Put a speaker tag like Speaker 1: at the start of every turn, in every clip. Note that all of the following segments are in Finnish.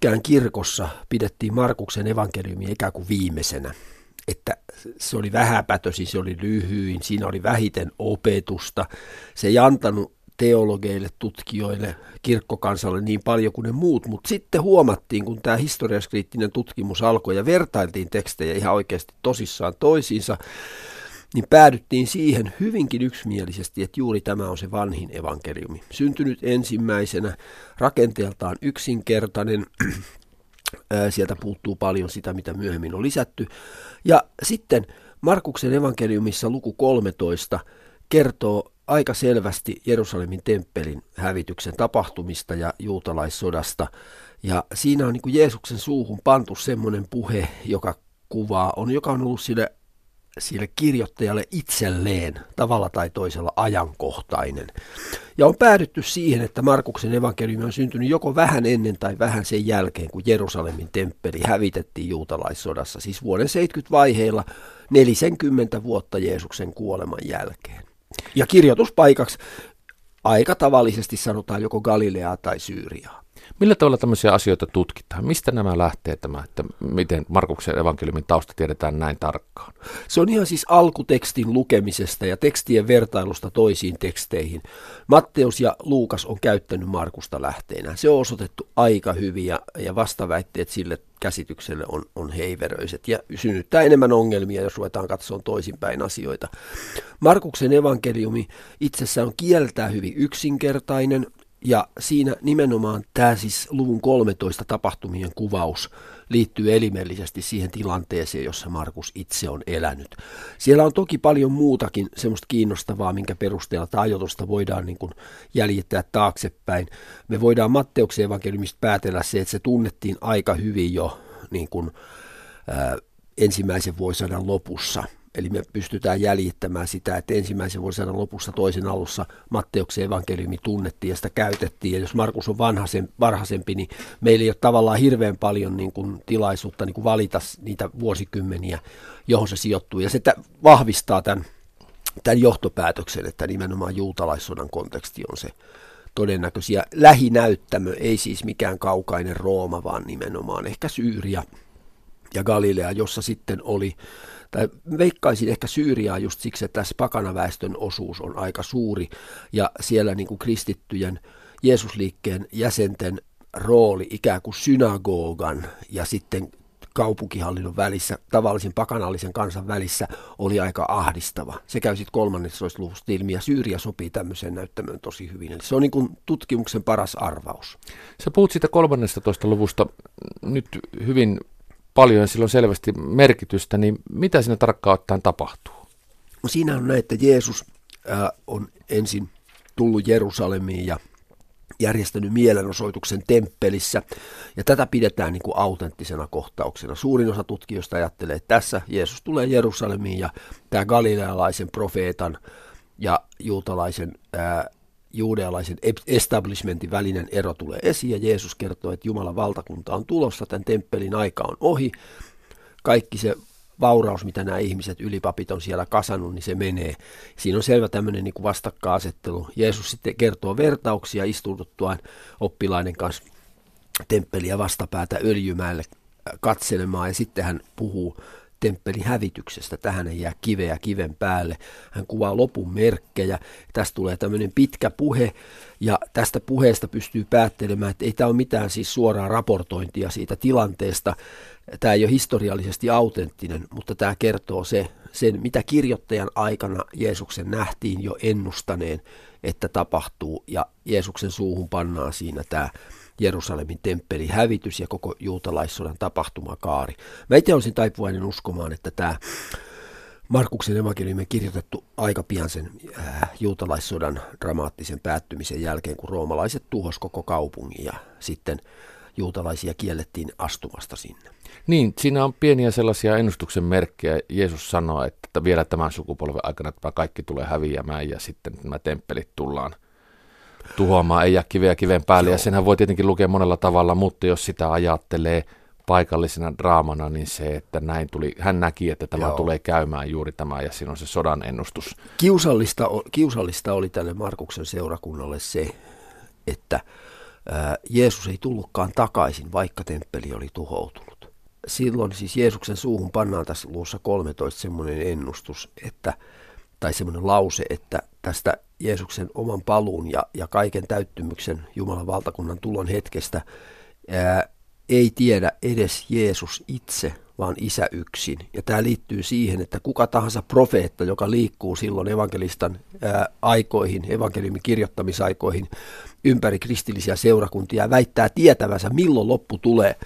Speaker 1: pitkään kirkossa pidettiin Markuksen evankeliumi ikään kuin viimeisenä. Että se oli vähäpätösi, se oli lyhyin, siinä oli vähiten opetusta. Se ei antanut teologeille, tutkijoille, kirkkokansalle niin paljon kuin ne muut, mutta sitten huomattiin, kun tämä historiaskriittinen tutkimus alkoi ja vertailtiin tekstejä ihan oikeasti tosissaan toisiinsa, niin päädyttiin siihen hyvinkin yksimielisesti, että juuri tämä on se vanhin evankeliumi. Syntynyt ensimmäisenä, rakenteeltaan yksinkertainen, sieltä puuttuu paljon sitä, mitä myöhemmin on lisätty. Ja sitten Markuksen evankeliumissa luku 13 kertoo aika selvästi Jerusalemin temppelin hävityksen tapahtumista ja juutalaissodasta. Ja siinä on niin kuin Jeesuksen suuhun pantu semmoinen puhe, joka kuvaa, on, joka on ollut sille, sille kirjoittajalle itselleen tavalla tai toisella ajankohtainen. Ja on päädytty siihen, että Markuksen evankeliumi on syntynyt joko vähän ennen tai vähän sen jälkeen, kun Jerusalemin temppeli hävitettiin juutalaissodassa, siis vuoden 70 vaiheilla 40 vuotta Jeesuksen kuoleman jälkeen. Ja kirjoituspaikaksi aika tavallisesti sanotaan joko Galileaa tai Syyriaa.
Speaker 2: Millä tavalla tämmöisiä asioita tutkitaan? Mistä nämä lähtee tämä, että miten Markuksen evankeliumin tausta tiedetään näin tarkkaan?
Speaker 1: Se on ihan siis alkutekstin lukemisesta ja tekstien vertailusta toisiin teksteihin. Matteus ja Luukas on käyttänyt Markusta lähteenä. Se on osoitettu aika hyvin ja, ja vastaväitteet sille käsitykselle on, on heiveröiset ja synnyttää enemmän ongelmia, jos ruvetaan katsomaan toisinpäin asioita. Markuksen evankeliumi itsessään on kieltää hyvin yksinkertainen, ja siinä nimenomaan tämä siis luvun 13 tapahtumien kuvaus liittyy elimellisesti siihen tilanteeseen, jossa Markus itse on elänyt. Siellä on toki paljon muutakin semmoista kiinnostavaa, minkä perusteella tämä ajoitusta voidaan niin kuin jäljittää taaksepäin. Me voidaan Matteuksen evankeliumista päätellä se, että se tunnettiin aika hyvin jo niin kuin, ää, ensimmäisen vuosisadan lopussa – Eli me pystytään jäljittämään sitä, että ensimmäisen vuosisadan lopussa toisen alussa Matteuksen evankeliumi tunnettiin ja sitä käytettiin. Ja jos Markus on vanhaisen, varhaisempi, niin meillä ei ole tavallaan hirveän paljon niin kuin tilaisuutta niin kuin valita niitä vuosikymmeniä, johon se sijoittuu. Ja se vahvistaa tämän, tämän johtopäätöksen, että nimenomaan juutalaissodan konteksti on se todennäköisiä. Lähinäyttämö ei siis mikään kaukainen Rooma, vaan nimenomaan ehkä Syyria ja Galilea, jossa sitten oli tai veikkaisin ehkä Syyriaa just siksi, että tässä pakanaväestön osuus on aika suuri ja siellä niin kuin kristittyjen Jeesusliikkeen jäsenten rooli ikään kuin synagogan ja sitten kaupunkihallinnon välissä, tavallisen pakanallisen kansan välissä oli aika ahdistava. Se käy sitten 13. luvusta ilmi ja Syyria sopii tämmöiseen näyttämöön tosi hyvin. Eli se on niin kuin tutkimuksen paras arvaus.
Speaker 2: Sä puhut siitä 13. luvusta nyt hyvin paljon ja sillä on selvästi merkitystä, niin mitä siinä tarkkaan ottaen tapahtuu?
Speaker 1: No siinä on näin, että Jeesus äh, on ensin tullut Jerusalemiin ja järjestänyt mielenosoituksen temppelissä, ja tätä pidetään niin kuin autenttisena kohtauksena. Suurin osa tutkijoista ajattelee, että tässä Jeesus tulee Jerusalemiin, ja tämä galilealaisen profeetan ja juutalaisen ää, juudealaisen establishmentin välinen ero tulee esiin ja Jeesus kertoo, että Jumalan valtakunta on tulossa, tämän temppelin aika on ohi. Kaikki se vauraus, mitä nämä ihmiset, ylipapit on siellä kasannut, niin se menee. Siinä on selvä tämmöinen niin vastakkainasettelu. Jeesus sitten kertoo vertauksia istututtuaan oppilainen kanssa temppeliä vastapäätä öljymäelle katselemaan ja sitten hän puhuu temppelin hävityksestä. Tähän ei jää kiveä kiven päälle. Hän kuvaa lopun merkkejä. Tästä tulee tämmöinen pitkä puhe ja tästä puheesta pystyy päättelemään, että ei tämä ole mitään siis suoraa raportointia siitä tilanteesta. Tämä ei ole historiallisesti autenttinen, mutta tämä kertoo se, sen, mitä kirjoittajan aikana Jeesuksen nähtiin jo ennustaneen, että tapahtuu ja Jeesuksen suuhun pannaan siinä tämä Jerusalemin temppeli hävitys ja koko juutalaissodan tapahtumakaari. Mä itse olisin taipuvainen uskomaan, että tämä Markuksen evankeliumi kirjoitettu aika pian sen äh, juutalaissodan dramaattisen päättymisen jälkeen, kun roomalaiset tuhos koko kaupungin ja sitten juutalaisia kiellettiin astumasta sinne.
Speaker 2: Niin, siinä on pieniä sellaisia ennustuksen merkkejä. Jeesus sanoo, että vielä tämän sukupolven aikana tämä kaikki tulee häviämään ja sitten nämä temppelit tullaan – tuhoamaan, ei jää kiveä kiven päälle. Joo. Ja senhän voi tietenkin lukea monella tavalla, mutta jos sitä ajattelee paikallisena draamana, niin se, että näin tuli, hän näki, että tämä Joo. tulee käymään juuri tämä, ja siinä on se sodan ennustus.
Speaker 1: Kiusallista, kiusallista oli tälle Markuksen seurakunnalle se, että Jeesus ei tullutkaan takaisin, vaikka temppeli oli tuhoutunut. Silloin siis Jeesuksen suuhun pannaan tässä luussa 13 semmoinen ennustus, että, tai semmoinen lause, että tästä Jeesuksen oman paluun ja, ja kaiken täyttymyksen Jumalan valtakunnan tulon hetkestä ää, ei tiedä edes Jeesus itse, vaan isä yksin. Ja tämä liittyy siihen, että kuka tahansa profeetta, joka liikkuu silloin evankelistan ää, aikoihin, evankeliumin kirjoittamisaikoihin ympäri kristillisiä seurakuntia väittää tietävänsä, milloin loppu tulee,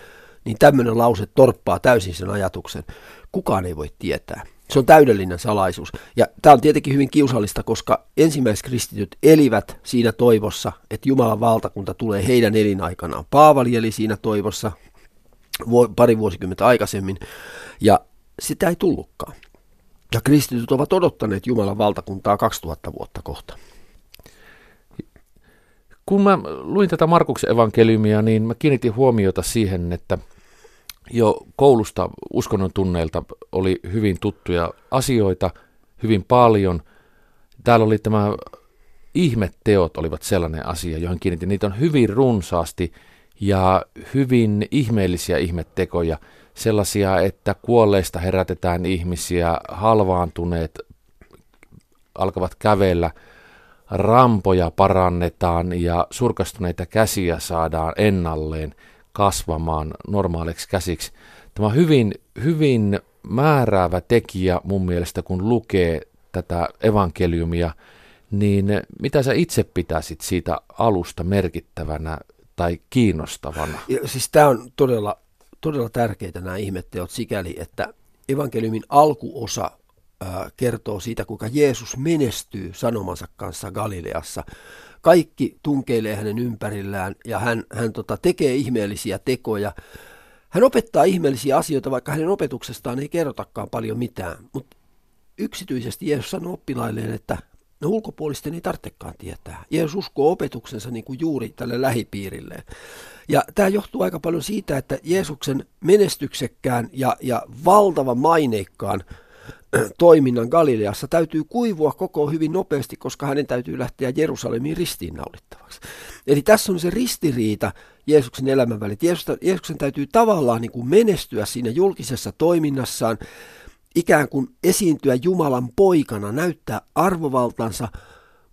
Speaker 1: niin tämmöinen lause torppaa täysin sen ajatuksen. Kukaan ei voi tietää. Se on täydellinen salaisuus. Ja tämä on tietenkin hyvin kiusallista, koska ensimmäiset kristityt elivät siinä toivossa, että Jumalan valtakunta tulee heidän elinaikanaan. Paavali eli siinä toivossa pari vuosikymmentä aikaisemmin, ja sitä ei tullutkaan. Ja kristityt ovat odottaneet Jumalan valtakuntaa 2000 vuotta kohta.
Speaker 2: Kun mä luin tätä Markuksen evankeliumia, niin mä kiinnitin huomiota siihen, että jo koulusta uskonnon tunneilta oli hyvin tuttuja asioita, hyvin paljon. Täällä oli tämä ihmetteot olivat sellainen asia, johon kiinnitin. Niitä on hyvin runsaasti ja hyvin ihmeellisiä ihmettekoja. Sellaisia, että kuolleista herätetään ihmisiä, halvaantuneet alkavat kävellä, rampoja parannetaan ja surkastuneita käsiä saadaan ennalleen – kasvamaan normaaliksi käsiksi. Tämä on hyvin, hyvin määräävä tekijä mun mielestä, kun lukee tätä evankeliumia, niin mitä sä itse pitäisit siitä alusta merkittävänä tai kiinnostavana?
Speaker 1: Ja, siis tämä on todella, todella tärkeitä nämä ihmetteot sikäli, että evankeliumin alkuosa kertoo siitä, kuinka Jeesus menestyy sanomansa kanssa Galileassa kaikki tunkeilee hänen ympärillään ja hän, hän tota, tekee ihmeellisiä tekoja. Hän opettaa ihmeellisiä asioita, vaikka hänen opetuksestaan ei kerrotakaan paljon mitään. Mutta yksityisesti Jeesus sanoo oppilailleen, että no ulkopuolisten ei tarvitsekaan tietää. Jeesus uskoo opetuksensa niin kuin juuri tälle lähipiirilleen. Ja tämä johtuu aika paljon siitä, että Jeesuksen menestyksekkään ja, ja valtavan maineikkaan toiminnan Galileassa täytyy kuivua koko hyvin nopeasti, koska hänen täytyy lähteä Jerusalemiin ristiinnaulittavaksi. Eli tässä on se ristiriita Jeesuksen elämän välit. Jeesuksen täytyy tavallaan niin kuin menestyä siinä julkisessa toiminnassaan, ikään kuin esiintyä Jumalan poikana, näyttää arvovaltansa,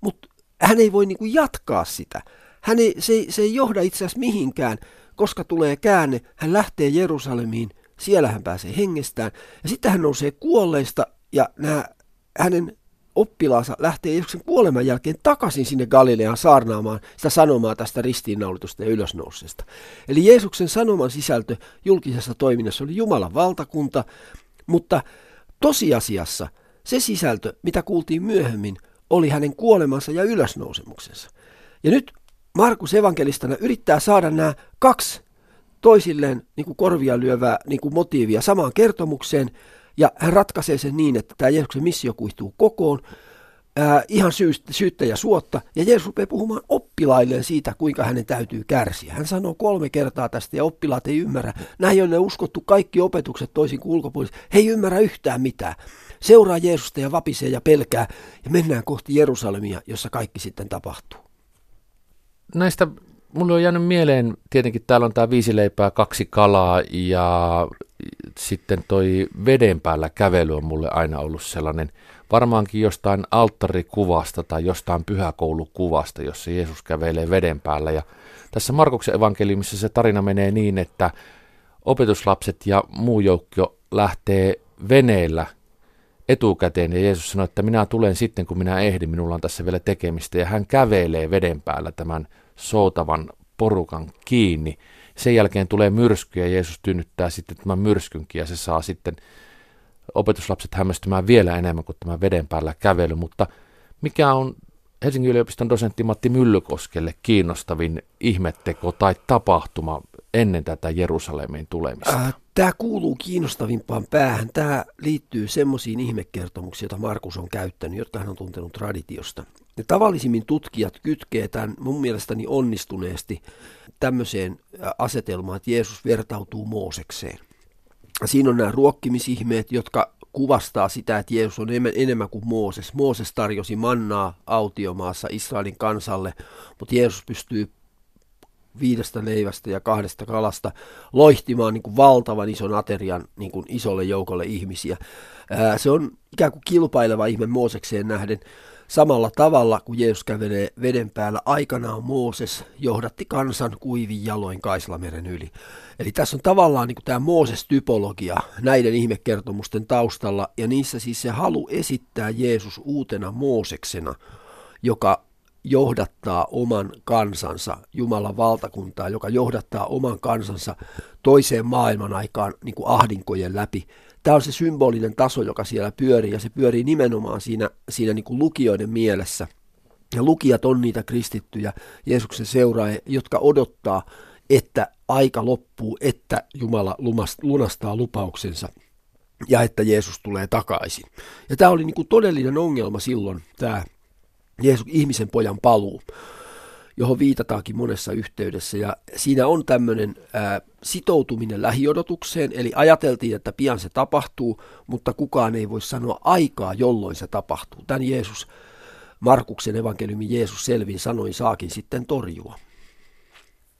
Speaker 1: mutta hän ei voi niin kuin jatkaa sitä. Hän ei, se, ei, se ei johda itse asiassa mihinkään, koska tulee käänne, hän lähtee Jerusalemiin siellä hän pääsee hengestään. Ja sitten hän nousee kuolleista ja nämä hänen oppilaansa lähtee Jeesuksen kuoleman jälkeen takaisin sinne Galileaan saarnaamaan sitä sanomaa tästä ristiinnaulitusta ja ylösnousesta. Eli Jeesuksen sanoman sisältö julkisessa toiminnassa oli Jumalan valtakunta, mutta tosiasiassa se sisältö, mitä kuultiin myöhemmin, oli hänen kuolemansa ja ylösnousemuksensa. Ja nyt Markus evankelistana yrittää saada nämä kaksi toisilleen niin kuin korvia lyövää niin kuin motiivia samaan kertomukseen, ja hän ratkaisee sen niin, että tämä Jeesuksen missio kuihtuu kokoon, ää, ihan syystä, syyttä ja suotta, ja Jeesus rupeaa puhumaan oppilailleen siitä, kuinka hänen täytyy kärsiä. Hän sanoo kolme kertaa tästä, ja oppilaat ei ymmärrä. Näin on ne uskottu kaikki opetukset toisin kuin ulkopuoliset. He ei ymmärrä yhtään mitään. Seuraa Jeesusta ja vapisee ja pelkää, ja mennään kohti Jerusalemia, jossa kaikki sitten tapahtuu.
Speaker 2: Näistä mulle on jäänyt mieleen, tietenkin täällä on tämä viisi leipää, kaksi kalaa ja sitten toi veden päällä kävely on mulle aina ollut sellainen, varmaankin jostain alttarikuvasta tai jostain pyhäkoulukuvasta, jossa Jeesus kävelee veden päällä. Ja tässä Markuksen evankeliumissa se tarina menee niin, että opetuslapset ja muu joukko lähtee veneellä etukäteen ja Jeesus sanoi, että minä tulen sitten, kun minä ehdin, minulla on tässä vielä tekemistä. Ja hän kävelee veden päällä tämän soutavan porukan kiinni. Sen jälkeen tulee myrsky ja Jeesus tynnyttää sitten tämän myrskynkin ja se saa sitten opetuslapset hämmästymään vielä enemmän kuin tämä veden päällä kävely. Mutta mikä on Helsingin yliopiston dosentti Matti Myllykoskelle kiinnostavin ihmetteko tai tapahtuma ennen tätä Jerusalemiin tulemista? Äh,
Speaker 1: tämä kuuluu kiinnostavimpaan päähän. Tämä liittyy semmoisiin ihmekertomuksiin, joita Markus on käyttänyt, jotka hän on tuntenut traditiosta. Ja tavallisimmin tutkijat kytkee tämän mun mielestäni onnistuneesti tämmöiseen asetelmaan, että Jeesus vertautuu Moosekseen. Siinä on nämä ruokkimisihmeet, jotka kuvastaa sitä, että Jeesus on enemmän kuin Mooses. Mooses tarjosi mannaa autiomaassa Israelin kansalle, mutta Jeesus pystyy viidestä leivästä ja kahdesta kalasta loihtimaan niin kuin valtavan ison aterian niin kuin isolle joukolle ihmisiä. Ää, se on ikään kuin kilpaileva ihme Moosekseen nähden. Samalla tavalla, kun Jeesus kävelee veden päällä, aikanaan Mooses johdatti kansan kuivin jaloin Kaislameren yli. Eli tässä on tavallaan niin tämä Mooses-typologia näiden ihmekertomusten taustalla, ja niissä siis se halu esittää Jeesus uutena Mooseksena, joka johdattaa oman kansansa, Jumalan valtakuntaa, joka johdattaa oman kansansa toiseen maailman aikaan niin kuin ahdinkojen läpi. Tämä on se symbolinen taso, joka siellä pyörii, ja se pyörii nimenomaan siinä, siinä niin kuin lukijoiden mielessä. Ja lukijat on niitä kristittyjä, Jeesuksen seuraajia, jotka odottaa, että aika loppuu, että Jumala lunastaa lupauksensa ja että Jeesus tulee takaisin. Ja tämä oli niin kuin todellinen ongelma silloin, tämä Jeesus, ihmisen pojan paluu, johon viitataankin monessa yhteydessä. Ja siinä on tämmöinen ää, sitoutuminen lähiodotukseen, eli ajateltiin, että pian se tapahtuu, mutta kukaan ei voi sanoa aikaa, jolloin se tapahtuu. Tämän Jeesus, Markuksen evankeliumin Jeesus selvin sanoin saakin sitten torjua.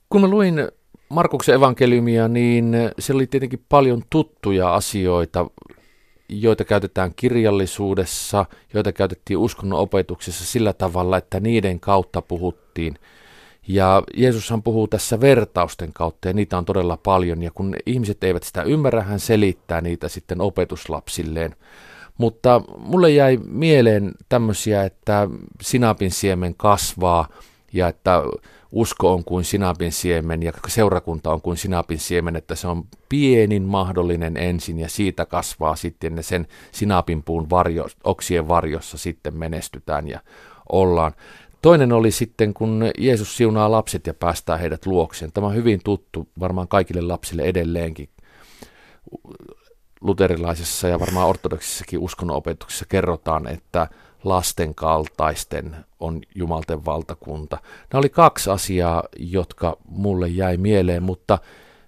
Speaker 2: Kun mä luin Markuksen evankeliumia, niin se oli tietenkin paljon tuttuja asioita, joita käytetään kirjallisuudessa, joita käytettiin uskonnon opetuksessa sillä tavalla, että niiden kautta puhuttiin. Ja Jeesushan puhuu tässä vertausten kautta ja niitä on todella paljon ja kun ihmiset eivät sitä ymmärrä, hän selittää niitä sitten opetuslapsilleen. Mutta mulle jäi mieleen tämmöisiä, että sinapin siemen kasvaa ja että usko on kuin sinapin siemen ja seurakunta on kuin sinapin siemen, että se on pienin mahdollinen ensin ja siitä kasvaa sitten ja sen sinapin puun varjo, oksien varjossa sitten menestytään ja ollaan. Toinen oli sitten, kun Jeesus siunaa lapset ja päästää heidät luokseen. Tämä on hyvin tuttu varmaan kaikille lapsille edelleenkin. Luterilaisessa ja varmaan ortodoksissakin uskonnonopetuksessa kerrotaan, että lasten kaltaisten on Jumalten valtakunta. Nämä oli kaksi asiaa, jotka mulle jäi mieleen, mutta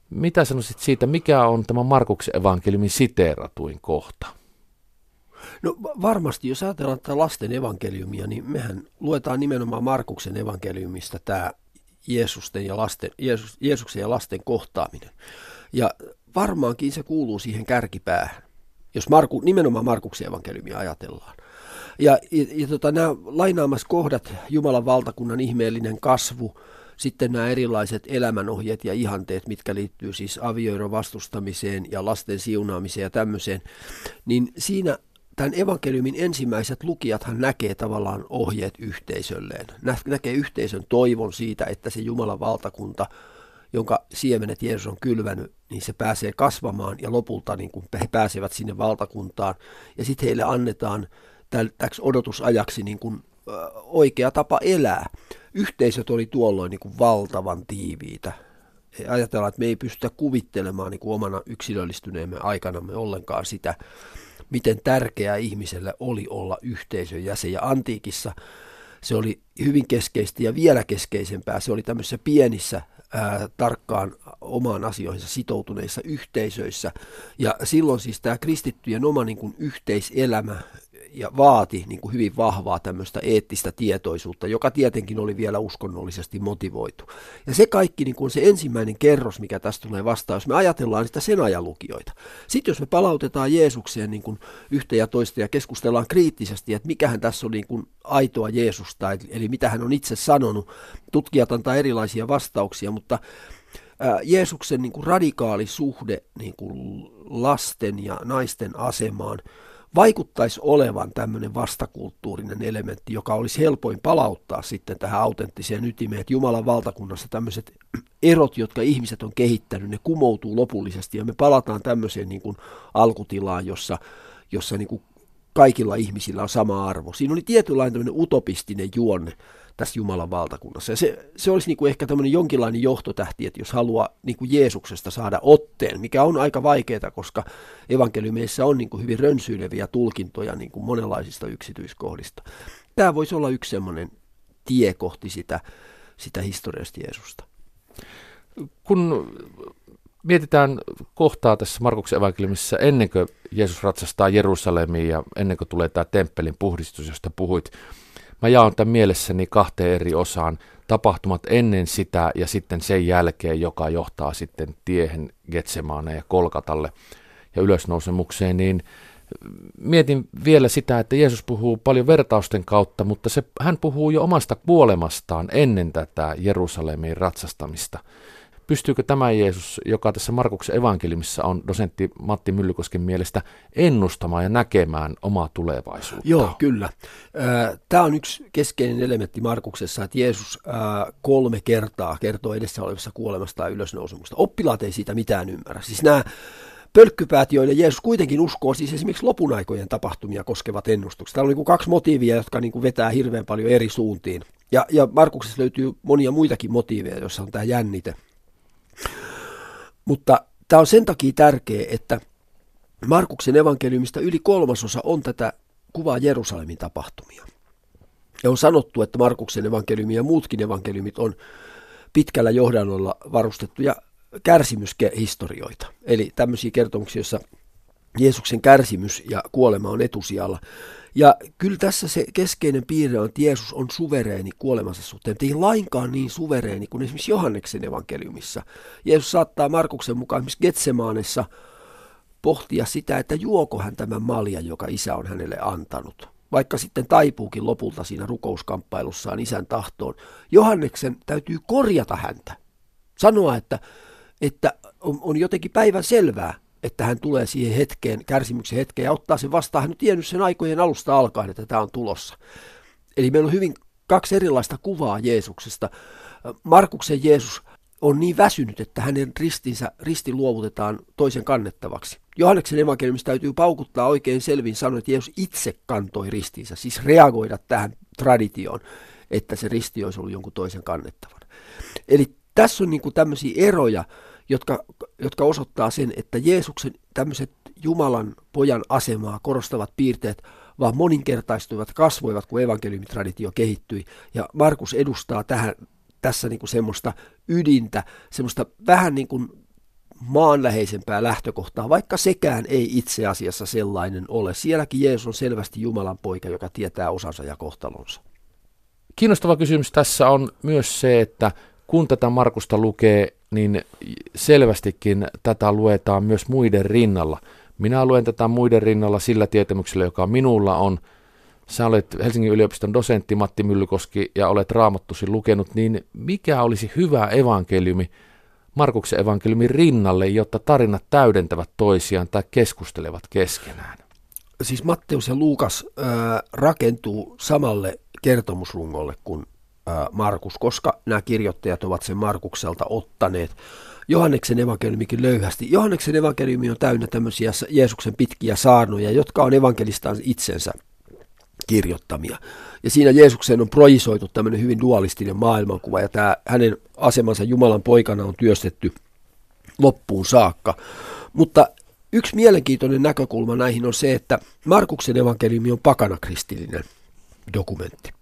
Speaker 2: mitä sanoisit siitä, mikä on tämä Markuksen evankeliumin siteeratuin kohta?
Speaker 1: No varmasti, jos ajatellaan tätä lasten evankeliumia, niin mehän luetaan nimenomaan Markuksen evankeliumista tämä Jeesusten ja lasten, Jeesus, Jeesuksen ja lasten kohtaaminen. Ja varmaankin se kuuluu siihen kärkipäähän, jos Marku, nimenomaan Markuksen evankeliumia ajatellaan. Ja, ja, ja tota, nämä lainaamassa kohdat, Jumalan valtakunnan ihmeellinen kasvu, sitten nämä erilaiset elämänohjeet ja ihanteet, mitkä liittyy siis avioiron vastustamiseen ja lasten siunaamiseen ja tämmöiseen, niin siinä tämän evankeliumin ensimmäiset lukijathan näkee tavallaan ohjeet yhteisölleen. Näkee yhteisön toivon siitä, että se Jumalan valtakunta, jonka siemenet Jeesus on kylvänyt, niin se pääsee kasvamaan ja lopulta niin kuin he pääsevät sinne valtakuntaan. Ja sitten heille annetaan täksi odotusajaksi niin kuin, oikea tapa elää. Yhteisöt oli tuolloin niin kuin valtavan tiiviitä. Ajatellaan, että me ei pystytä kuvittelemaan niin kuin omana yksilöllistyneemme aikanamme ollenkaan sitä, miten tärkeää ihmiselle oli olla yhteisön jäsen. Ja antiikissa se oli hyvin keskeistä ja vielä keskeisempää. Se oli tämmöisissä pienissä ää, tarkkaan omaan asioihinsa sitoutuneissa yhteisöissä. Ja silloin siis tämä kristittyjen oma niin kuin yhteiselämä ja vaati niin kuin hyvin vahvaa tämmöistä eettistä tietoisuutta, joka tietenkin oli vielä uskonnollisesti motivoitu. Ja se kaikki niin kuin se ensimmäinen kerros, mikä tästä tulee vastaan, jos me ajatellaan sitä sen ajan lukijoita. Sitten jos me palautetaan Jeesukseen niin kuin yhtä ja toista ja keskustellaan kriittisesti, että mikähän tässä on niin kuin aitoa Jeesusta, eli mitä hän on itse sanonut, tutkijat antaa erilaisia vastauksia, mutta Jeesuksen niin kuin radikaali suhde niin kuin lasten ja naisten asemaan – vaikuttaisi olevan tämmöinen vastakulttuurinen elementti, joka olisi helpoin palauttaa sitten tähän autenttiseen ytimeen, että Jumalan valtakunnassa tämmöiset erot, jotka ihmiset on kehittänyt, ne kumoutuu lopullisesti ja me palataan tämmöiseen niin kuin alkutilaan, jossa, jossa niin kuin kaikilla ihmisillä on sama arvo. Siinä oli tietynlainen utopistinen juonne tässä Jumalan valtakunnassa. Ja se, se olisi niin kuin ehkä tämmöinen jonkinlainen johtotähti, että jos haluaa niin kuin Jeesuksesta saada otteen, mikä on aika vaikeaa, koska evankeliumeissa on niin kuin hyvin rönsyileviä tulkintoja niin kuin monenlaisista yksityiskohdista. Tämä voisi olla yksi semmoinen tie kohti sitä, sitä historiasta Jeesusta.
Speaker 2: Kun mietitään kohtaa tässä Markuksen evankeliumissa ennen kuin Jeesus ratsastaa Jerusalemiin ja ennen kuin tulee tämä temppelin puhdistus, josta puhuit, Mä jaan tämän mielessäni kahteen eri osaan. Tapahtumat ennen sitä ja sitten sen jälkeen, joka johtaa sitten tiehen Getsemaaneen ja Kolkatalle ja ylösnousemukseen, niin mietin vielä sitä, että Jeesus puhuu paljon vertausten kautta, mutta se, hän puhuu jo omasta kuolemastaan ennen tätä Jerusalemiin ratsastamista. Pystyykö tämä Jeesus, joka tässä Markuksen evankeliumissa on dosentti Matti Myllykosken mielestä, ennustamaan ja näkemään omaa tulevaisuutta?
Speaker 1: Joo, kyllä. Tämä on yksi keskeinen elementti Markuksessa, että Jeesus kolme kertaa kertoo edessä olevassa kuolemasta ja ylösnousemusta. Oppilaat ei siitä mitään ymmärrä. Siis nämä pölkkypäät, joille Jeesus kuitenkin uskoo, siis esimerkiksi lopun aikojen tapahtumia koskevat ennustukset. Täällä on niin kaksi motiivia, jotka niin vetää hirveän paljon eri suuntiin. Ja, ja Markuksessa löytyy monia muitakin motiiveja, joissa on tämä jännite. Mutta tämä on sen takia tärkeä, että Markuksen evankeliumista yli kolmasosa on tätä kuvaa Jerusalemin tapahtumia. Ja on sanottu, että Markuksen evankeliumi ja muutkin evankeliumit on pitkällä johdannolla varustettuja kärsimyshistorioita. Eli tämmöisiä kertomuksia, joissa Jeesuksen kärsimys ja kuolema on etusijalla. Ja kyllä tässä se keskeinen piirre on, että Jeesus on suvereeni kuolemansa suhteen, ei lainkaan niin suvereeni kuin esimerkiksi Johanneksen evankeliumissa. Jeesus saattaa Markuksen mukaan esimerkiksi Getsemaanessa pohtia sitä, että juoko hän tämän malja, joka isä on hänelle antanut. Vaikka sitten taipuukin lopulta siinä rukouskamppailussaan isän tahtoon. Johanneksen täytyy korjata häntä. Sanoa, että, että on, on jotenkin päivän selvää, että hän tulee siihen hetkeen, kärsimyksen hetkeen ja ottaa sen vastaan. Hän on tiennyt sen aikojen alusta alkaen, että tämä on tulossa. Eli meillä on hyvin kaksi erilaista kuvaa Jeesuksesta. Markuksen Jeesus on niin väsynyt, että hänen ristinsä, risti luovutetaan toisen kannettavaksi. Johanneksen evankeliumissa täytyy paukuttaa oikein selvin sanoen, että Jeesus itse kantoi ristinsä, siis reagoida tähän traditioon, että se risti olisi ollut jonkun toisen kannettavan. Eli tässä on niin kuin tämmöisiä eroja, jotka, jotka osoittaa sen, että Jeesuksen tämmöiset Jumalan pojan asemaa korostavat piirteet vaan moninkertaistuivat, kasvoivat, kun evankeliumitraditio kehittyi. Ja Markus edustaa tähän, tässä niin kuin semmoista ydintä, semmoista vähän niin kuin maanläheisempää lähtökohtaa, vaikka sekään ei itse asiassa sellainen ole. Sielläkin Jeesus on selvästi Jumalan poika, joka tietää osansa ja kohtalonsa.
Speaker 2: Kiinnostava kysymys tässä on myös se, että kun tätä Markusta lukee, niin selvästikin tätä luetaan myös muiden rinnalla. Minä luen tätä muiden rinnalla sillä tietämyksellä, joka minulla on. Sä olet Helsingin yliopiston dosentti Matti Myllykoski ja olet raamattusi lukenut, niin mikä olisi hyvä evankeliumi Markuksen evankeliumin rinnalle, jotta tarinat täydentävät toisiaan tai keskustelevat keskenään?
Speaker 1: Siis Matteus ja Luukas äh, rakentuu samalle kertomusrungolle kuin Markus, koska nämä kirjoittajat ovat sen Markukselta ottaneet. Johanneksen evankeliumikin löyhästi. Johanneksen evankeliumi on täynnä tämmöisiä Jeesuksen pitkiä saarnoja, jotka on evankelistaan itsensä kirjoittamia. Ja siinä Jeesukseen on projisoitu tämmöinen hyvin dualistinen maailmankuva, ja tämä hänen asemansa Jumalan poikana on työstetty loppuun saakka. Mutta yksi mielenkiintoinen näkökulma näihin on se, että Markuksen evankeliumi on pakanakristillinen dokumentti.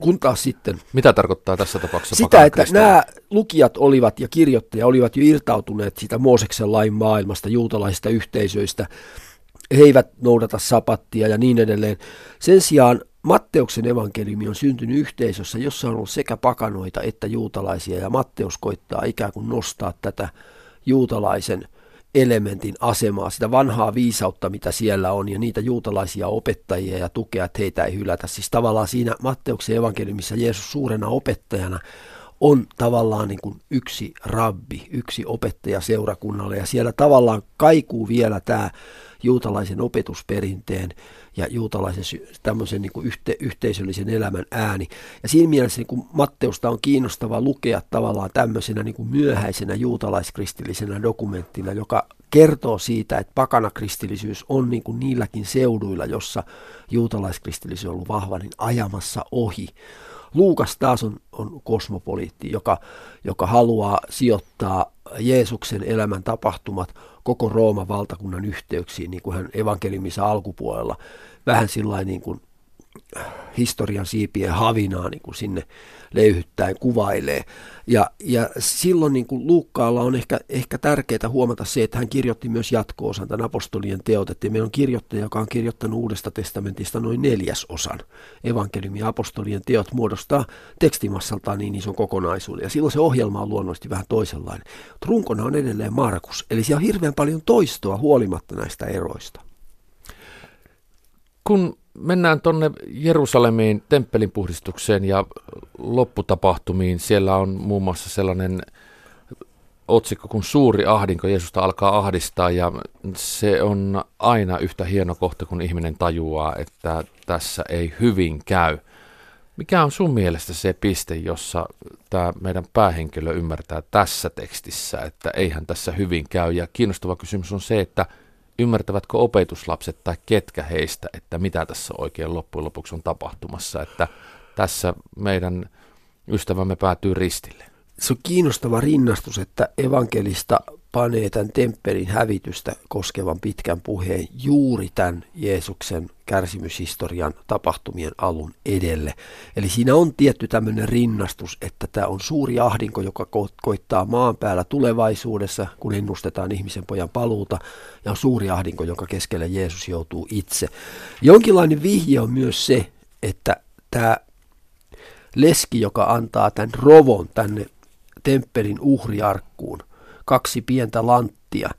Speaker 1: Kun taas sitten...
Speaker 2: Mitä tarkoittaa tässä tapauksessa
Speaker 1: Sitä, että nämä lukijat olivat ja kirjoittaja olivat jo irtautuneet siitä Mooseksen lain maailmasta, juutalaisista yhteisöistä. He eivät noudata sapattia ja niin edelleen. Sen sijaan Matteuksen evankeliumi on syntynyt yhteisössä, jossa on ollut sekä pakanoita että juutalaisia, ja Matteus koittaa ikään kuin nostaa tätä juutalaisen – elementin asemaa, sitä vanhaa viisautta, mitä siellä on, ja niitä juutalaisia opettajia ja tukea, että heitä ei hylätä. Siis tavallaan siinä Matteuksen evankeliumissa Jeesus suurena opettajana on tavallaan niin kuin yksi rabbi, yksi opettaja seurakunnalle, ja siellä tavallaan kaikuu vielä tämä juutalaisen opetusperinteen ja juutalaisen tämmöisen niin kuin yhte, yhteisöllisen elämän ääni. Ja siinä mielessä niin kuin Matteusta on kiinnostava lukea tavallaan tämmöisenä niin kuin myöhäisenä juutalaiskristillisenä dokumenttina, joka kertoo siitä, että pakanakristillisyys on niin kuin niilläkin seuduilla, jossa juutalaiskristillisyys on ollut vahva, niin ajamassa ohi. Luukas taas on, on kosmopoliitti, joka, joka haluaa sijoittaa Jeesuksen elämän tapahtumat koko Rooman valtakunnan yhteyksiin, niin kuin hän evankeliumissa alkupuolella vähän sillä niin kuin historian siipien havinaa niin kuin sinne leyhyttäen kuvailee. Ja, ja silloin niin kuin Luukkaalla on ehkä, ehkä tärkeää huomata se, että hän kirjoitti myös jatko-osan tämän apostolien teot. Että meillä on kirjoittaja, joka on kirjoittanut Uudesta testamentista noin neljäsosan. Evankeliumi ja apostolien teot muodostaa tekstimassaltaan niin ison kokonaisuuden. Ja silloin se ohjelma on luonnollisesti vähän toisenlainen. Trunkona on edelleen Markus. Eli siellä on hirveän paljon toistoa huolimatta näistä eroista.
Speaker 2: Kun mennään tuonne Jerusalemiin temppelin puhdistukseen ja lopputapahtumiin, siellä on muun muassa sellainen otsikko kuin suuri ahdinko, Jeesusta alkaa ahdistaa ja se on aina yhtä hieno kohta, kun ihminen tajuaa, että tässä ei hyvin käy. Mikä on sun mielestä se piste, jossa tämä meidän päähenkilö ymmärtää tässä tekstissä, että eihän tässä hyvin käy? Ja kiinnostava kysymys on se, että ymmärtävätkö opetuslapset tai ketkä heistä, että mitä tässä oikein loppujen lopuksi on tapahtumassa, että tässä meidän ystävämme päätyy ristille.
Speaker 1: Se on kiinnostava rinnastus, että evankelista panee tämän temppelin hävitystä koskevan pitkän puheen juuri tämän Jeesuksen kärsimyshistorian tapahtumien alun edelle. Eli siinä on tietty tämmöinen rinnastus, että tämä on suuri ahdinko, joka ko- koittaa maan päällä tulevaisuudessa, kun ennustetaan ihmisen pojan paluuta, ja on suuri ahdinko, jonka keskelle Jeesus joutuu itse. Jonkinlainen vihje on myös se, että tämä leski, joka antaa tämän rovon tänne temppelin uhriarkkuun, kaksi pientä lanttia.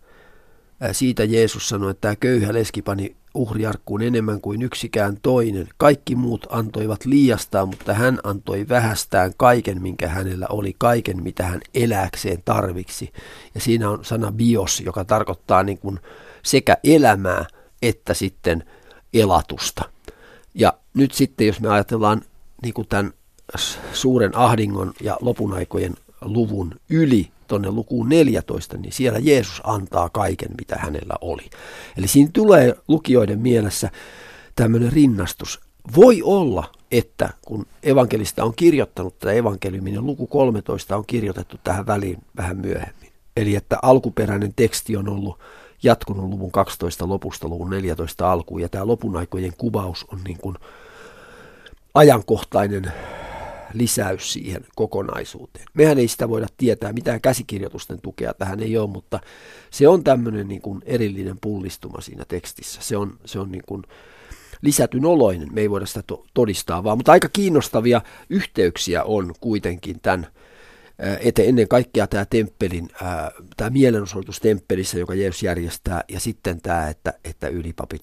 Speaker 1: Siitä Jeesus sanoi, että tämä köyhä leski pani uhriarkkuun enemmän kuin yksikään toinen. Kaikki muut antoivat liiastaa, mutta hän antoi vähästään kaiken, minkä hänellä oli, kaiken, mitä hän eläkseen tarviksi. Ja siinä on sana bios, joka tarkoittaa niin kuin sekä elämää että sitten elatusta. Ja nyt sitten, jos me ajatellaan niin kuin tämän suuren ahdingon ja lopunaikojen luvun yli tuonne lukuun 14, niin siellä Jeesus antaa kaiken, mitä hänellä oli. Eli siinä tulee lukijoiden mielessä tämmöinen rinnastus. Voi olla, että kun evankelista on kirjoittanut tätä evankeliumia, niin luku 13 on kirjoitettu tähän väliin vähän myöhemmin. Eli että alkuperäinen teksti on ollut jatkunut luvun 12 lopusta luvun 14 alkuun, ja tämä lopun aikojen kuvaus on niin kuin ajankohtainen lisäys siihen kokonaisuuteen. Mehän ei sitä voida tietää, mitään käsikirjoitusten tukea tähän ei ole, mutta se on tämmöinen niin kuin erillinen pullistuma siinä tekstissä. Se on, se on niin kuin lisätyn oloinen, me ei voida sitä to- todistaa vaan, mutta aika kiinnostavia yhteyksiä on kuitenkin tämän että ennen kaikkea tämä temppelin, tämä mielenosoitus temppelissä, joka Jeesus järjestää, ja sitten tämä, että, että ylipapit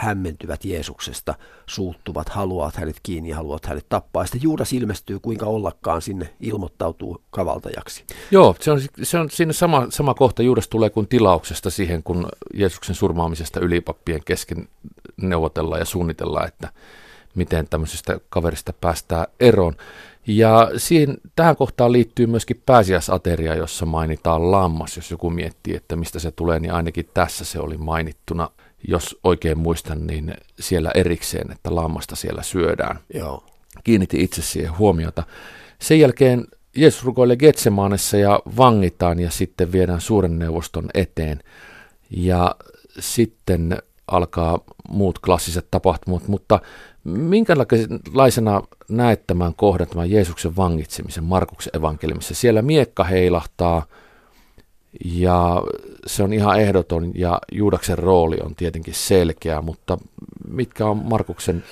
Speaker 1: hämmentyvät Jeesuksesta, suuttuvat, haluavat hänet kiinni ja haluavat hänet tappaa. Ja sitten Juudas ilmestyy, kuinka ollakaan sinne ilmoittautuu kavaltajaksi.
Speaker 2: Joo, se on, se on siinä sama, sama kohta. Juudas tulee kuin tilauksesta siihen, kun Jeesuksen surmaamisesta ylipappien kesken neuvotellaan ja suunnitellaan, että miten tämmöisestä kaverista päästään eroon. Ja siihen, tähän kohtaan liittyy myöskin pääsiäisateria, jossa mainitaan lammas. Jos joku miettii, että mistä se tulee, niin ainakin tässä se oli mainittuna – jos oikein muistan, niin siellä erikseen, että lammasta siellä syödään.
Speaker 1: Joo.
Speaker 2: Kiinnitin itse siihen huomiota. Sen jälkeen Jeesus rukoilee Getsemaanessa ja vangitaan ja sitten viedään suuren neuvoston eteen. Ja sitten alkaa muut klassiset tapahtumat, mutta minkälaisena näet tämän kohdan, tämän Jeesuksen vangitsemisen Markuksen evankeliumissa? Siellä miekka heilahtaa – ja se on ihan ehdoton ja Juudaksen rooli on tietenkin selkeä, mutta mitkä on Markuksen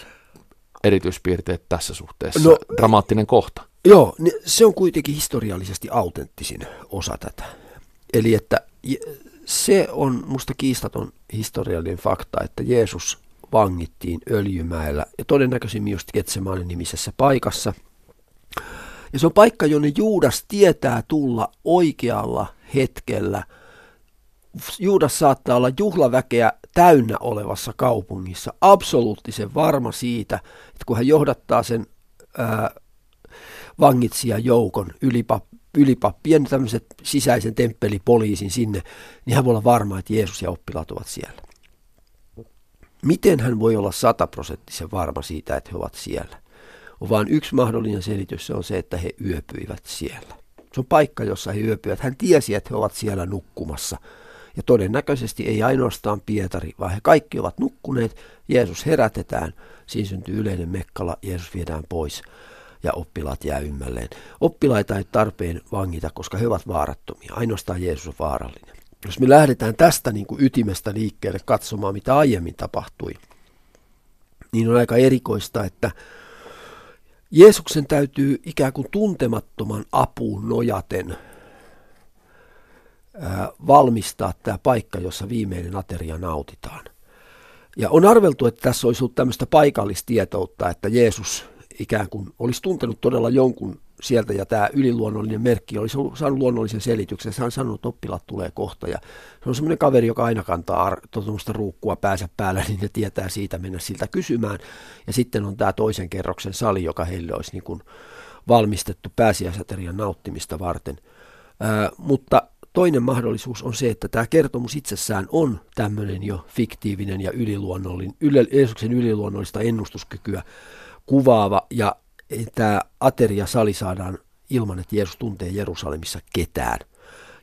Speaker 2: erityispiirteet tässä suhteessa? No, Dramaattinen kohta.
Speaker 1: Joo, se on kuitenkin historiallisesti autenttisin osa tätä. Eli että se on musta kiistaton historiallinen fakta, että Jeesus vangittiin Öljymäellä ja todennäköisimmin just Getsemaanin nimisessä paikassa. Ja se on paikka, jonne Juudas tietää tulla oikealla hetkellä. Juudas saattaa olla juhlaväkeä täynnä olevassa kaupungissa, absoluuttisen varma siitä, että kun hän johdattaa sen ää, joukon ylipap, ylipappien tämmöiset sisäisen temppelipoliisin sinne, niin hän voi olla varma, että Jeesus ja oppilaat ovat siellä. Miten hän voi olla sataprosenttisen varma siitä, että he ovat siellä? On vain yksi mahdollinen selitys, se on se, että he yöpyivät siellä. Se on paikka, jossa he yöpyvät. Hän tiesi, että he ovat siellä nukkumassa. Ja todennäköisesti ei ainoastaan Pietari, vaan he kaikki ovat nukkuneet. Jeesus herätetään, siinä syntyy yleinen mekkala, Jeesus viedään pois ja oppilaat jää ymmälleen. Oppilaita ei tarpeen vangita, koska he ovat vaarattomia. Ainoastaan Jeesus on vaarallinen. Jos me lähdetään tästä niin kuin ytimestä liikkeelle katsomaan, mitä aiemmin tapahtui, niin on aika erikoista, että Jeesuksen täytyy ikään kuin tuntemattoman apuun nojaten valmistaa tämä paikka, jossa viimeinen ateria nautitaan. Ja on arveltu, että tässä olisi ollut tämmöistä paikallistietoutta, että Jeesus ikään kuin olisi tuntenut todella jonkun sieltä ja tämä yliluonnollinen merkki olisi saanut luonnollisen selityksen. Hän sanonut, että oppilaat tulee kohta ja se on semmoinen kaveri, joka aina kantaa tuollaista ruukkua päänsä päällä, niin ne tietää siitä mennä siltä kysymään. Ja sitten on tämä toisen kerroksen sali, joka heille olisi niin kuin valmistettu pääsiäisaterian nauttimista varten. Ää, mutta toinen mahdollisuus on se, että tämä kertomus itsessään on tämmöinen jo fiktiivinen ja yliluonnollinen, yle, Jeesuksen yliluonnollista ennustuskykyä kuvaava ja tämä ateria-sali saadaan ilman, että Jeesus tuntee Jerusalemissa ketään.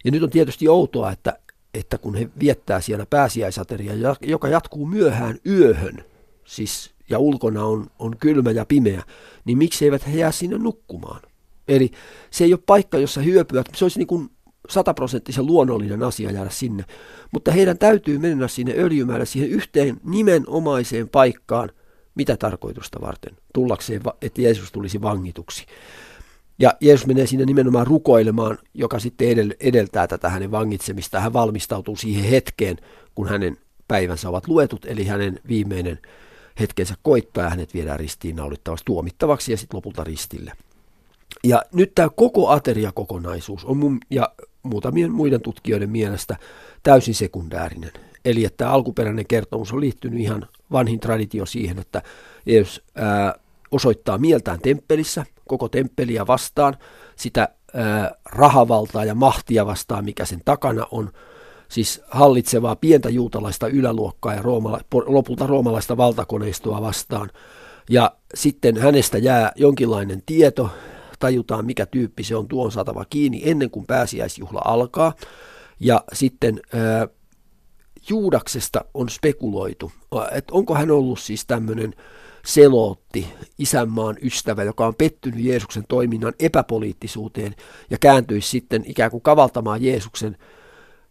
Speaker 1: Ja nyt on tietysti outoa, että, että kun he viettää siellä pääsiäisateria, joka jatkuu myöhään yöhön, siis ja ulkona on, on kylmä ja pimeä, niin miksi eivät he jää sinne nukkumaan? Eli se ei ole paikka, jossa hyöpyvät, se olisi niin kuin sataprosenttisen luonnollinen asia jäädä sinne, mutta heidän täytyy mennä sinne öljymäelle siihen yhteen nimenomaiseen paikkaan, mitä tarkoitusta varten? Tullakseen, että Jeesus tulisi vangituksi. Ja Jeesus menee sinne nimenomaan rukoilemaan, joka sitten edeltää tätä hänen vangitsemista. Hän valmistautuu siihen hetkeen, kun hänen päivänsä ovat luetut, eli hänen viimeinen hetkensä koittaa ja hänet viedään ristiin naulittavaksi tuomittavaksi ja sitten lopulta ristille. Ja nyt tämä koko ateriakokonaisuus on mun ja muutamien muiden tutkijoiden mielestä täysin sekundäärinen. Eli että alkuperäinen kertomus on liittynyt ihan vanhin traditio siihen, että Jeesus ää, osoittaa mieltään temppelissä, koko temppeliä vastaan, sitä ää, rahavaltaa ja mahtia vastaan, mikä sen takana on, siis hallitsevaa pientä juutalaista yläluokkaa ja roomala, lopulta roomalaista valtakoneistoa vastaan. Ja sitten hänestä jää jonkinlainen tieto, tajutaan mikä tyyppi se on, tuon saatava kiinni ennen kuin pääsiäisjuhla alkaa. Ja sitten ää, Juudaksesta on spekuloitu, että onko hän ollut siis tämmöinen selootti, isänmaan ystävä, joka on pettynyt Jeesuksen toiminnan epäpoliittisuuteen ja kääntyisi sitten ikään kuin kavaltamaan Jeesuksen,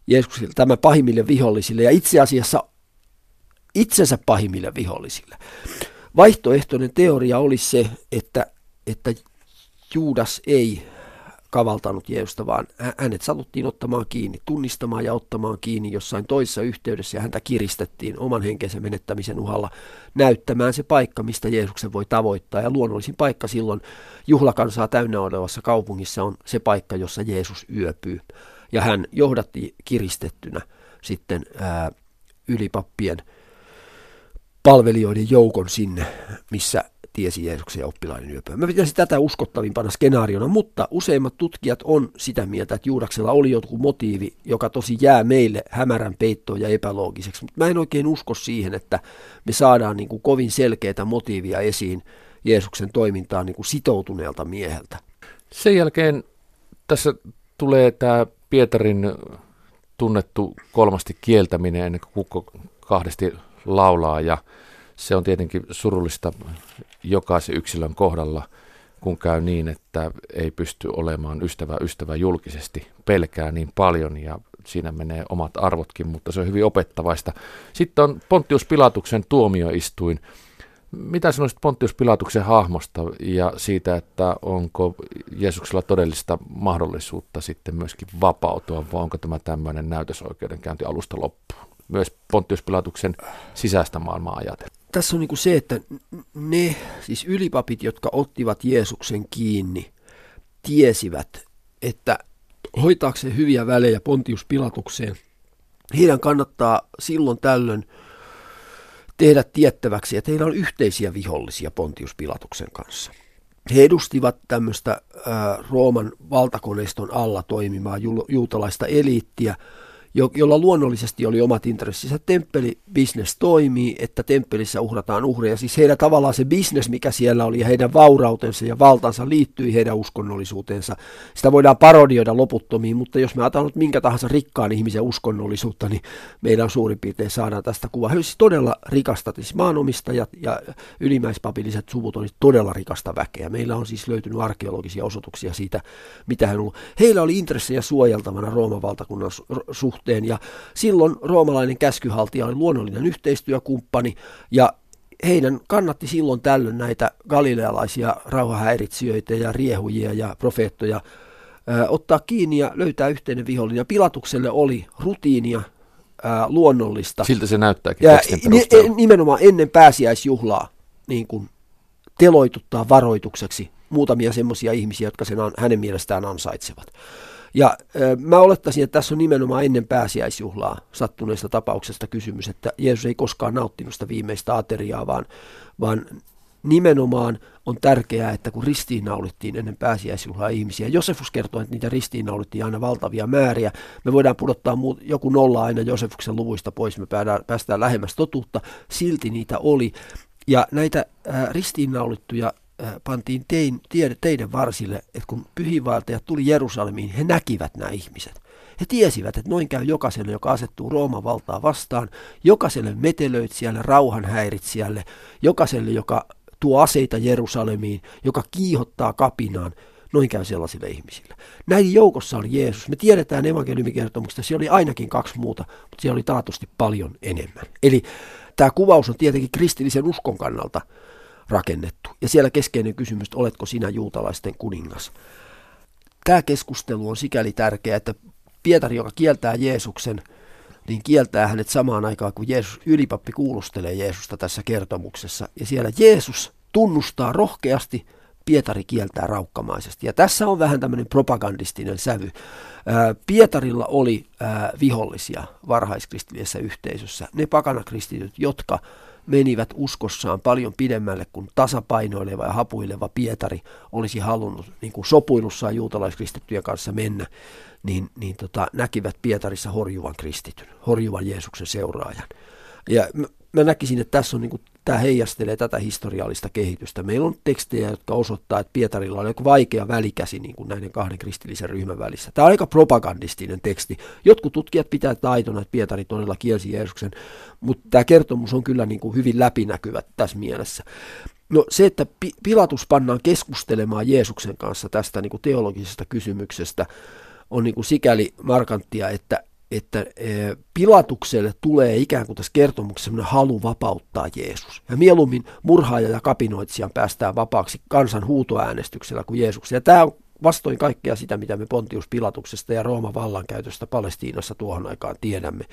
Speaker 1: Jeesuksen tämän pahimmille vihollisille ja itse asiassa itsensä pahimmille vihollisille. Vaihtoehtoinen teoria olisi se, että, että Juudas ei kavaltanut Jeesusta, vaan hänet satuttiin ottamaan kiinni, tunnistamaan ja ottamaan kiinni jossain toisessa yhteydessä ja häntä kiristettiin oman henkensä menettämisen uhalla näyttämään se paikka, mistä Jeesuksen voi tavoittaa. Ja luonnollisin paikka silloin juhlakansaa täynnä olevassa kaupungissa on se paikka, jossa Jeesus yöpyy. Ja hän johdatti kiristettynä sitten ää, ylipappien palvelijoiden joukon sinne, missä tiesi Jeesuksen ja oppilaiden yöpöä. Mä pitäisin tätä uskottavimpana skenaariona, mutta useimmat tutkijat on sitä mieltä, että Juudaksella oli joku motiivi, joka tosi jää meille hämärän peittoon ja epäloogiseksi. Mutta mä en oikein usko siihen, että me saadaan niin kuin kovin selkeää motiivia esiin Jeesuksen toimintaan niin kuin sitoutuneelta mieheltä.
Speaker 2: Sen jälkeen tässä tulee tämä Pietarin tunnettu kolmasti kieltäminen ennen kuin kukko kahdesti laulaa ja se on tietenkin surullista jokaisen yksilön kohdalla, kun käy niin, että ei pysty olemaan ystävä ystävä julkisesti, pelkää niin paljon ja siinä menee omat arvotkin, mutta se on hyvin opettavaista. Sitten on Pontius Pilatuksen tuomioistuin. Mitä sanoisit Pontius Pilatuksen hahmosta ja siitä, että onko Jeesuksella todellista mahdollisuutta sitten myöskin vapautua, vai onko tämä tämmöinen näytösoikeudenkäynti alusta loppuun? Myös Pontius Pilatuksen sisäistä maailmaa ajatellen
Speaker 1: tässä on niin kuin se, että ne siis ylipapit, jotka ottivat Jeesuksen kiinni, tiesivät, että hoitaakseen hyviä välejä Pontius Pilatukseen, heidän kannattaa silloin tällöin tehdä tiettäväksi, että heillä on yhteisiä vihollisia Pontius Pilatuksen kanssa. He edustivat tämmöistä Rooman valtakoneiston alla toimimaa juutalaista eliittiä, jo, jolla luonnollisesti oli omat intressinsä. Temppelibisnes toimii, että temppelissä uhrataan uhreja. Siis heidän tavallaan se bisnes, mikä siellä oli, ja heidän vaurautensa ja valtansa liittyi heidän uskonnollisuuteensa. Sitä voidaan parodioida loputtomiin, mutta jos me ajatellaan minkä tahansa rikkaan ihmisen uskonnollisuutta, niin meillä on suurin piirtein saadaan tästä kuva. He siis todella rikasta, siis maanomistajat ja ylimäispapilliset suvut oli todella rikasta väkeä. Meillä on siis löytynyt arkeologisia osoituksia siitä, mitä hän on Heillä oli intressejä suojeltavana Rooman valtakunnan suhteen suhteen. Ja silloin roomalainen käskyhaltija oli luonnollinen yhteistyökumppani ja heidän kannatti silloin tällöin näitä galilealaisia rauhahäiritsijöitä ja riehujia ja profeettoja ö, ottaa kiinni ja löytää yhteinen vihollinen. Ja Pilatukselle oli rutiinia, ö, luonnollista.
Speaker 2: Siltä se näyttääkin ja
Speaker 1: nimenomaan ennen pääsiäisjuhlaa niin kuin teloituttaa varoitukseksi muutamia semmoisia ihmisiä, jotka sen hänen mielestään ansaitsevat. Ja ö, mä olettaisin, että tässä on nimenomaan ennen pääsiäisjuhlaa sattuneesta tapauksesta kysymys, että Jeesus ei koskaan nauttinut sitä viimeistä ateriaa, vaan, vaan nimenomaan on tärkeää, että kun ristiinnaulittiin ennen pääsiäisjuhlaa ihmisiä, Josefus kertoo, että niitä ristiinnaulittiin aina valtavia määriä, me voidaan pudottaa joku nolla aina Josefuksen luvuista pois, me päästään lähemmäs totuutta, silti niitä oli. Ja näitä ristiinnaulittuja pantiin tein, tiede, teidän varsille, että kun pyhiinvaeltajat tuli Jerusalemiin, he näkivät nämä ihmiset. He tiesivät, että noin käy jokaiselle, joka asettuu Rooman valtaa vastaan, jokaiselle metelöitsijälle, rauhanhäiritsijälle, jokaiselle, joka tuo aseita Jerusalemiin, joka kiihottaa kapinaan, noin käy sellaisille ihmisille. Näin joukossa oli Jeesus. Me tiedetään evankeliumikertomuksesta, siellä oli ainakin kaksi muuta, mutta siellä oli taatusti paljon enemmän. Eli tämä kuvaus on tietenkin kristillisen uskon kannalta rakennettu. Ja siellä keskeinen kysymys, oletko sinä juutalaisten kuningas? Tämä keskustelu on sikäli tärkeä, että Pietari, joka kieltää Jeesuksen, niin kieltää hänet samaan aikaan, kun Jeesus, ylipappi kuulustelee Jeesusta tässä kertomuksessa. Ja siellä Jeesus tunnustaa rohkeasti, Pietari kieltää raukkamaisesti. Ja tässä on vähän tämmöinen propagandistinen sävy. Pietarilla oli vihollisia varhaiskristillisessä yhteisössä, ne pakanakristityt, jotka menivät uskossaan paljon pidemmälle kuin tasapainoileva ja hapuileva Pietari olisi halunnut niin kuin sopuilussaan juutalaiskristittyjen kanssa mennä, niin, niin tota, näkivät Pietarissa horjuvan kristityn, horjuvan Jeesuksen seuraajan. Ja mä, mä näkisin, että tässä on niin kuin tämä heijastelee tätä historiallista kehitystä. Meillä on tekstejä, jotka osoittaa, että Pietarilla on joku vaikea välikäsi niin kuin näiden kahden kristillisen ryhmän välissä. Tämä on aika propagandistinen teksti. Jotkut tutkijat pitää taitona, että Pietari todella kielsi Jeesuksen, mutta tämä kertomus on kyllä niin kuin hyvin läpinäkyvä tässä mielessä. No se, että Pilatus pannaan keskustelemaan Jeesuksen kanssa tästä niin kuin teologisesta kysymyksestä, on niin kuin sikäli markanttia, että että eh, Pilatukselle tulee ikään kuin tässä kertomuksessa sellainen halu vapauttaa Jeesus. Ja mieluummin murhaaja ja kapinoitsijan päästään vapaaksi kansan huutoäänestyksellä kuin Jeesuksen. Ja tämä on vastoin kaikkea sitä, mitä me Pontius Pilatuksesta ja Rooman vallankäytöstä Palestiinassa tuohon aikaan tiedämme.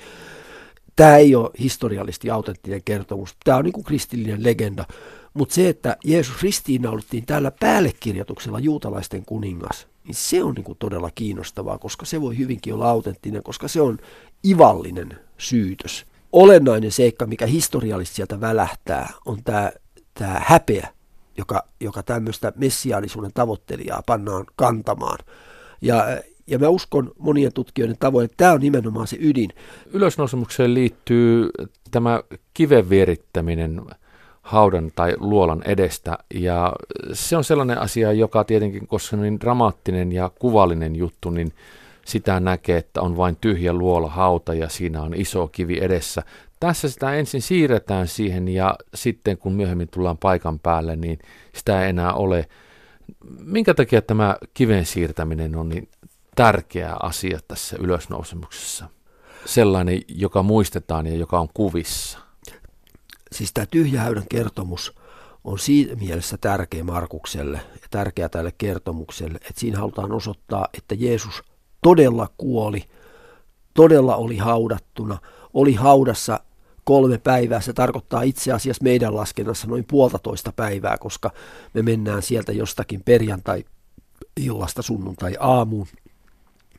Speaker 1: Tämä ei ole historiallisesti autenttinen kertomus. Tämä on niin kuin kristillinen legenda. Mutta se, että Jeesus ristiinnaulittiin täällä päällekirjoituksella juutalaisten kuningas, niin se on niin kuin todella kiinnostavaa, koska se voi hyvinkin olla autenttinen, koska se on ivallinen syytös. Olennainen seikka, mikä historiallisesti sieltä välähtää, on tämä, tämä häpeä, joka, joka tämmöistä messiaalisuuden tavoittelijaa pannaan kantamaan. Ja, ja mä uskon monien tutkijoiden tavoin, että tämä on nimenomaan se ydin.
Speaker 2: Ylösnousemukseen liittyy tämä kiven vierittäminen haudan tai luolan edestä. Ja se on sellainen asia, joka tietenkin, koska on niin dramaattinen ja kuvallinen juttu, niin sitä näkee, että on vain tyhjä luola hauta ja siinä on iso kivi edessä. Tässä sitä ensin siirretään siihen ja sitten kun myöhemmin tullaan paikan päälle, niin sitä ei enää ole. Minkä takia tämä kiven siirtäminen on niin tärkeä asia tässä ylösnousemuksessa? Sellainen, joka muistetaan ja joka on kuvissa.
Speaker 1: Siis tämä tyhjähäydän kertomus on siinä mielessä tärkeä Markukselle ja tärkeä tälle kertomukselle, että siinä halutaan osoittaa, että Jeesus todella kuoli, todella oli haudattuna, oli haudassa kolme päivää. Se tarkoittaa itse asiassa meidän laskennassa noin puolitoista päivää, koska me mennään sieltä jostakin perjantai-illasta sunnuntai-aamuun.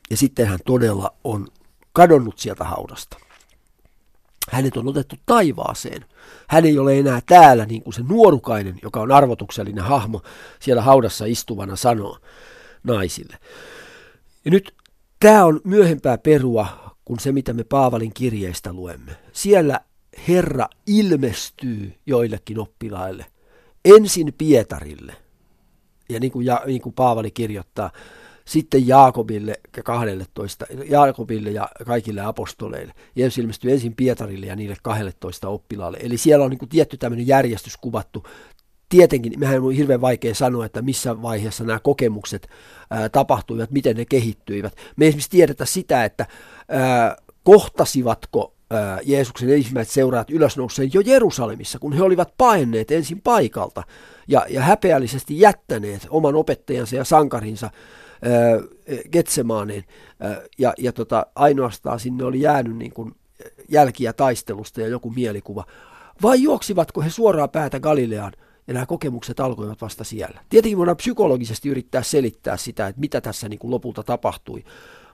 Speaker 1: Ja sitten hän todella on kadonnut sieltä haudasta. Hänet on otettu taivaaseen. Hän ei ole enää täällä niin kuin se nuorukainen, joka on arvotuksellinen hahmo siellä haudassa istuvana sanoo naisille. Ja nyt tämä on myöhempää perua, kuin se, mitä me Paavalin kirjeistä luemme. Siellä Herra ilmestyy joillekin oppilaille, ensin Pietarille, ja niin kuin, ja, niin kuin Paavali kirjoittaa, sitten Jaakobille, 12, Jaakobille ja kaikille apostoleille. Jeesus ilmestyy ensin Pietarille ja niille 12 oppilaalle. Eli siellä on niin kuin tietty tämmöinen järjestys kuvattu. Tietenkin, mehän on hirveän vaikea sanoa, että missä vaiheessa nämä kokemukset ää, tapahtuivat, miten ne kehittyivät. Me esimerkiksi tiedetään sitä, että ää, kohtasivatko ää, Jeesuksen ensimmäiset seuraajat ylösnouseen jo Jerusalemissa, kun he olivat paenneet ensin paikalta ja, ja häpeällisesti jättäneet oman opettajansa ja sankarinsa Getsemaaneen ja, ja tota, ainoastaan sinne oli jäänyt niin kuin jälkiä taistelusta ja joku mielikuva. Vai juoksivatko he suoraan päätä Galileaan ja nämä kokemukset alkoivat vasta siellä? Tietenkin voidaan psykologisesti yrittää selittää sitä, että mitä tässä niin kuin lopulta tapahtui,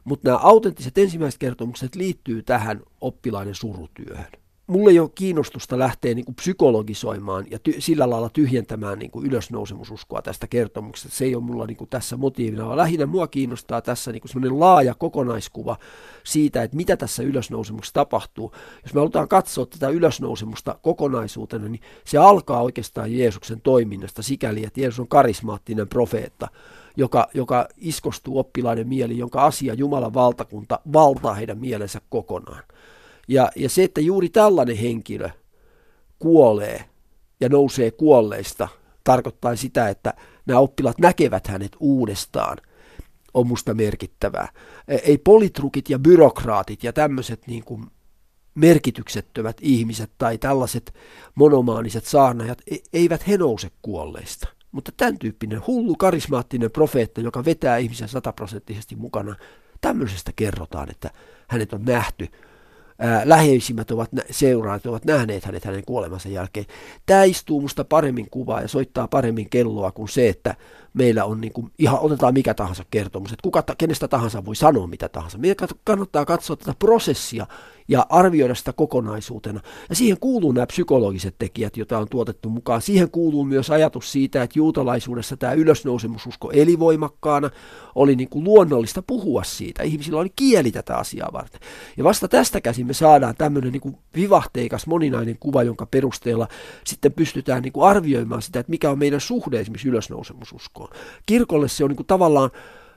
Speaker 1: mutta nämä autenttiset ensimmäiset kertomukset liittyy tähän oppilainen surutyöhön mulla ei ole kiinnostusta lähteä niin kuin psykologisoimaan ja ty- sillä lailla tyhjentämään niin kuin ylösnousemususkoa tästä kertomuksesta. Se ei ole mulla niin kuin tässä motiivina, vaan lähinnä mua kiinnostaa tässä niin kuin laaja kokonaiskuva siitä, että mitä tässä ylösnousemuksessa tapahtuu. Jos me halutaan katsoa tätä ylösnousemusta kokonaisuutena, niin se alkaa oikeastaan Jeesuksen toiminnasta sikäli, että Jeesus on karismaattinen profeetta, joka, joka iskostuu oppilaiden mieli, jonka asia Jumalan valtakunta valtaa heidän mielensä kokonaan. Ja, ja se, että juuri tällainen henkilö kuolee ja nousee kuolleista, tarkoittaa sitä, että nämä oppilaat näkevät hänet uudestaan, on musta merkittävää. E, ei politrukit ja byrokraatit ja tämmöiset niin kuin merkityksettömät ihmiset tai tällaiset monomaaniset saarnajat, e, eivät he nouse kuolleista. Mutta tämän tyyppinen hullu karismaattinen profeetta, joka vetää ihmisen sataprosenttisesti mukana, tämmöisestä kerrotaan, että hänet on nähty läheisimmät ovat, seuraajat ovat nähneet hänet hänen kuolemansa jälkeen. Tämä istuu musta paremmin kuvaa ja soittaa paremmin kelloa kuin se, että meillä on niin kuin, ihan otetaan mikä tahansa kertomus, että kuka, kenestä tahansa voi sanoa mitä tahansa. Meidän kannattaa katsoa tätä prosessia ja arvioida sitä kokonaisuutena. Ja siihen kuuluu nämä psykologiset tekijät, joita on tuotettu mukaan. Siihen kuuluu myös ajatus siitä, että juutalaisuudessa tämä ylösnousemususko eli voimakkaana, oli niin kuin luonnollista puhua siitä. Ihmisillä oli kieli tätä asiaa varten. Ja vasta tästä käsin me saadaan tämmöinen niin kuin vivahteikas, moninainen kuva, jonka perusteella sitten pystytään niin kuin arvioimaan sitä, että mikä on meidän suhde esimerkiksi ylösnousemususkoon. Kirkolle se on niin kuin tavallaan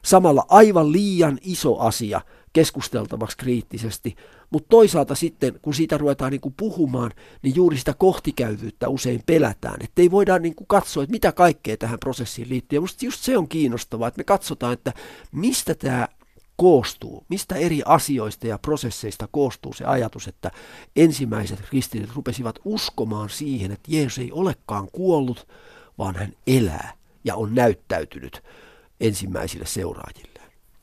Speaker 1: samalla aivan liian iso asia keskusteltavaksi kriittisesti, mutta toisaalta sitten, kun siitä ruvetaan niin puhumaan, niin juuri sitä kohtikäyvyyttä usein pelätään. Että ei voida niin kuin katsoa, että mitä kaikkea tähän prosessiin liittyy. Ja musta just se on kiinnostavaa, että me katsotaan, että mistä tämä koostuu, mistä eri asioista ja prosesseista koostuu se ajatus, että ensimmäiset kristityt rupesivat uskomaan siihen, että Jeesus ei olekaan kuollut, vaan hän elää ja on näyttäytynyt ensimmäisille seuraajille.